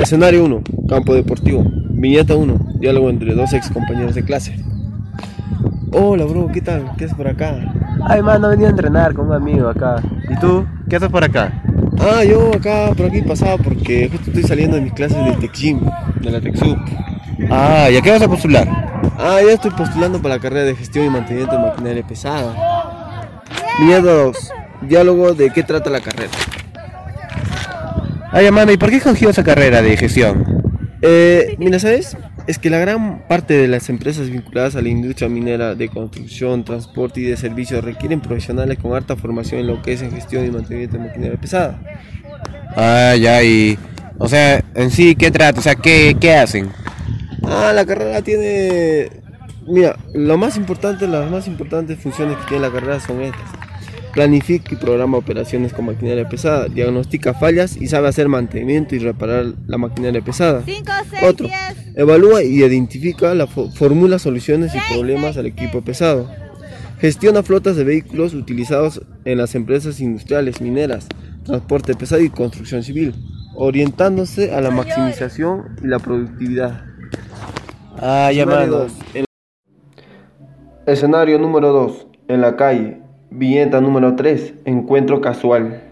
Escenario 1, campo deportivo. Viñeta 1, diálogo entre dos ex compañeros de clase. Hola, bro, ¿qué tal? ¿Qué haces por acá? Ay, mano, he venido a entrenar con un amigo acá. ¿Y tú? ¿Qué haces por acá? Ah, yo acá, por aquí pasaba porque justo estoy saliendo de mis clases de Tech Gym, de la TechSoup. Ah, ¿y a qué vas a postular? Ah, ya estoy postulando para la carrera de gestión y mantenimiento de maquinaria pesada. Viñeta 2, diálogo de qué trata la carrera. Ay, ¿y por qué escogió esa carrera de gestión? Eh, mira, ¿sabes? Es que la gran parte de las empresas vinculadas a la industria minera de construcción, transporte y de servicios requieren profesionales con alta formación en lo que es en gestión y mantenimiento de maquinaria pesada. Ah, ya, y... O sea, en sí, ¿qué trata? O sea, ¿qué, qué hacen? Ah, la carrera tiene... Mira, lo más importante, las más importantes funciones que tiene la carrera son estas. Planifica y programa operaciones con maquinaria pesada, diagnostica fallas y sabe hacer mantenimiento y reparar la maquinaria pesada. 5, 6, Otro, 10. evalúa y identifica, la fo- formula soluciones y problemas al equipo pesado. Gestiona flotas de vehículos utilizados en las empresas industriales, mineras, transporte pesado y construcción civil, orientándose a la maximización y la productividad. Ah, ya, Escenario mano. dos, en- Escenario número 2. En la calle. Viñeta número 3. Encuentro casual.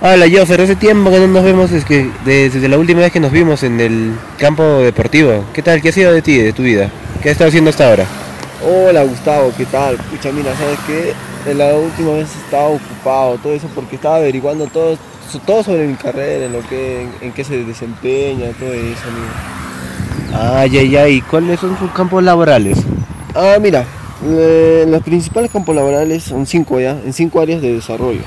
Hola, Joffer, hace tiempo que no nos vemos es que de- desde la última vez que nos vimos en el campo deportivo. ¿Qué tal? ¿Qué ha sido de ti, de tu vida? ¿Qué has estado haciendo hasta ahora? Hola Gustavo, ¿qué tal? Pucha, mira, ¿sabes qué? En la última vez estaba ocupado, todo eso porque estaba averiguando todo, todo sobre mi carrera, en lo que, en, en qué se desempeña, todo eso, amigo. Ah, ya, ya, ¿y cuáles son sus campos laborales? Ah, mira, eh, los principales campos laborales son cinco ya, en cinco áreas de desarrollo.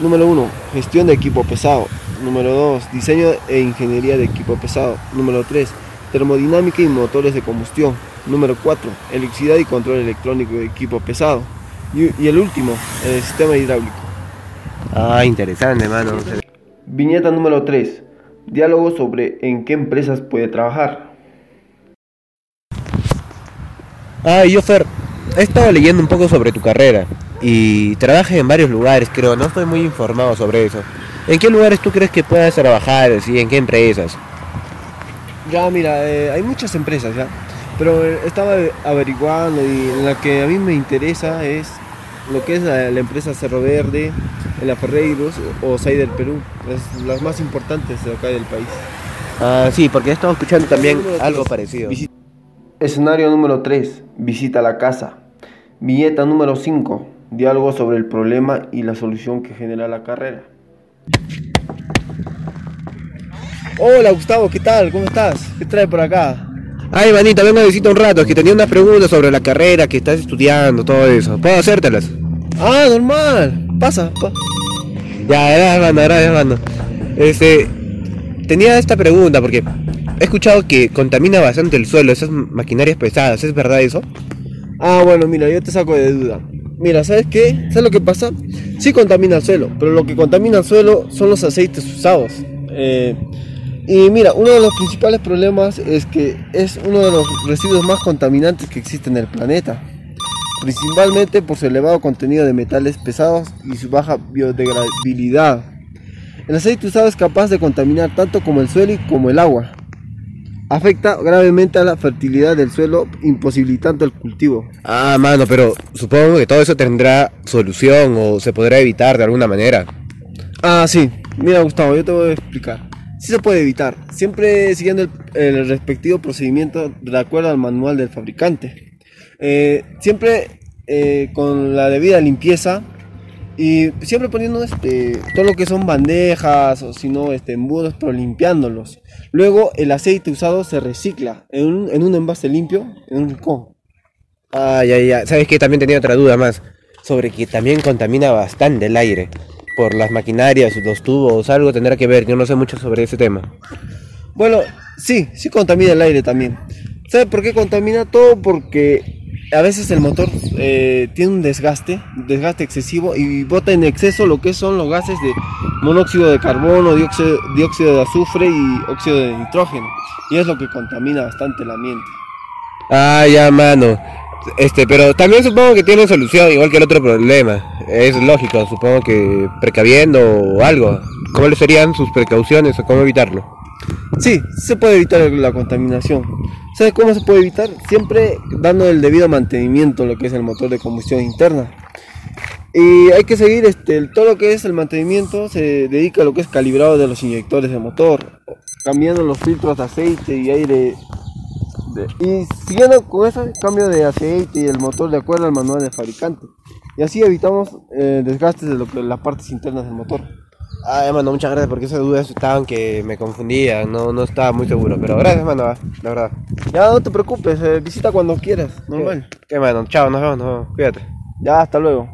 Número uno, gestión de equipo pesado. Número dos, diseño e ingeniería de equipo pesado. Número tres, termodinámica y motores de combustión. Número cuatro, electricidad y control electrónico de equipo pesado. Y, y el último, el sistema hidráulico. Ah, interesante, mano. Viñeta número 3. Diálogo sobre en qué empresas puede trabajar. Ah, Joffer, he estado leyendo un poco sobre tu carrera y trabajas en varios lugares, creo, no estoy muy informado sobre eso. ¿En qué lugares tú crees que puedas trabajar y en qué empresas? Ya, mira, eh, hay muchas empresas ya, pero eh, estaba averiguando y la que a mí me interesa es lo que es la, la empresa Cerro Verde, la Ferreiros o Saider Perú, es las más importantes de acá del país. Ah, sí, porque he estado escuchando también algo parecido. Escenario número 3. Visita la casa. Viñeta número 5. Diálogo sobre el problema y la solución que genera la carrera. Hola Gustavo, ¿qué tal? ¿Cómo estás? ¿Qué trae por acá? Ay, manita, vengo a visita un rato, es que tenía unas preguntas sobre la carrera que estás estudiando, todo eso. ¿Puedo hacértelas? Ah, normal. Pasa. pa- Ya, gracias, mano, gracias, mano. Este, tenía esta pregunta porque he escuchado que contamina bastante el suelo, esas maquinarias pesadas, ¿es verdad eso? Ah, bueno, mira, yo te saco de duda. Mira, ¿sabes qué? ¿Sabes lo que pasa? Sí contamina el suelo, pero lo que contamina el suelo son los aceites usados. Eh, y mira, uno de los principales problemas es que es uno de los residuos más contaminantes que existe en el planeta. Principalmente por su elevado contenido de metales pesados y su baja biodegradabilidad. El aceite usado es capaz de contaminar tanto como el suelo y como el agua. Afecta gravemente a la fertilidad del suelo, imposibilitando el cultivo. Ah, mano, pero supongo que todo eso tendrá solución o se podrá evitar de alguna manera. Ah, sí. Mira, Gustavo, yo te voy a explicar. Sí se puede evitar, siempre siguiendo el, el respectivo procedimiento de acuerdo al manual del fabricante. Eh, siempre eh, con la debida limpieza y siempre poniendo este, todo lo que son bandejas o si no este, embudos, pero limpiándolos. Luego el aceite usado se recicla en un, en un envase limpio, en un rincón. Ah, ya, ya. ¿Sabes qué? También tenía otra duda más. Sobre que también contamina bastante el aire. Por las maquinarias, los tubos, algo tendrá que ver. Yo no sé mucho sobre ese tema. Bueno, sí, sí contamina el aire también. ¿Sabe por qué contamina todo? Porque a veces el motor eh, tiene un desgaste, desgaste excesivo y bota en exceso lo que son los gases de monóxido de carbono, dióxido, dióxido de azufre y óxido de nitrógeno. Y es lo que contamina bastante el ambiente. Ah, ya, mano. Este, pero también supongo que tiene solución, igual que el otro problema. Es lógico, supongo que precaviendo o algo. ¿Cuáles serían sus precauciones o cómo evitarlo? Sí, se puede evitar la contaminación. ¿Sabes cómo se puede evitar? Siempre dando el debido mantenimiento lo que es el motor de combustión interna. Y hay que seguir este, todo lo que es el mantenimiento, se dedica a lo que es calibrado de los inyectores de motor, cambiando los filtros de aceite y aire. y siguiendo con ese cambio de aceite y el motor de acuerdo al manual del fabricante. Y así evitamos eh, desgastes de lo que, las partes internas del motor. Ah, mano, muchas gracias porque esas dudas estaban que me confundían, no, no estaba muy seguro, pero gracias, mano, ah, la verdad. Ya no te preocupes, eh, visita cuando quieras, normal. ¿Qué, mano? Chao, nos vemos, nos vemos, cuídate. Ya, hasta luego.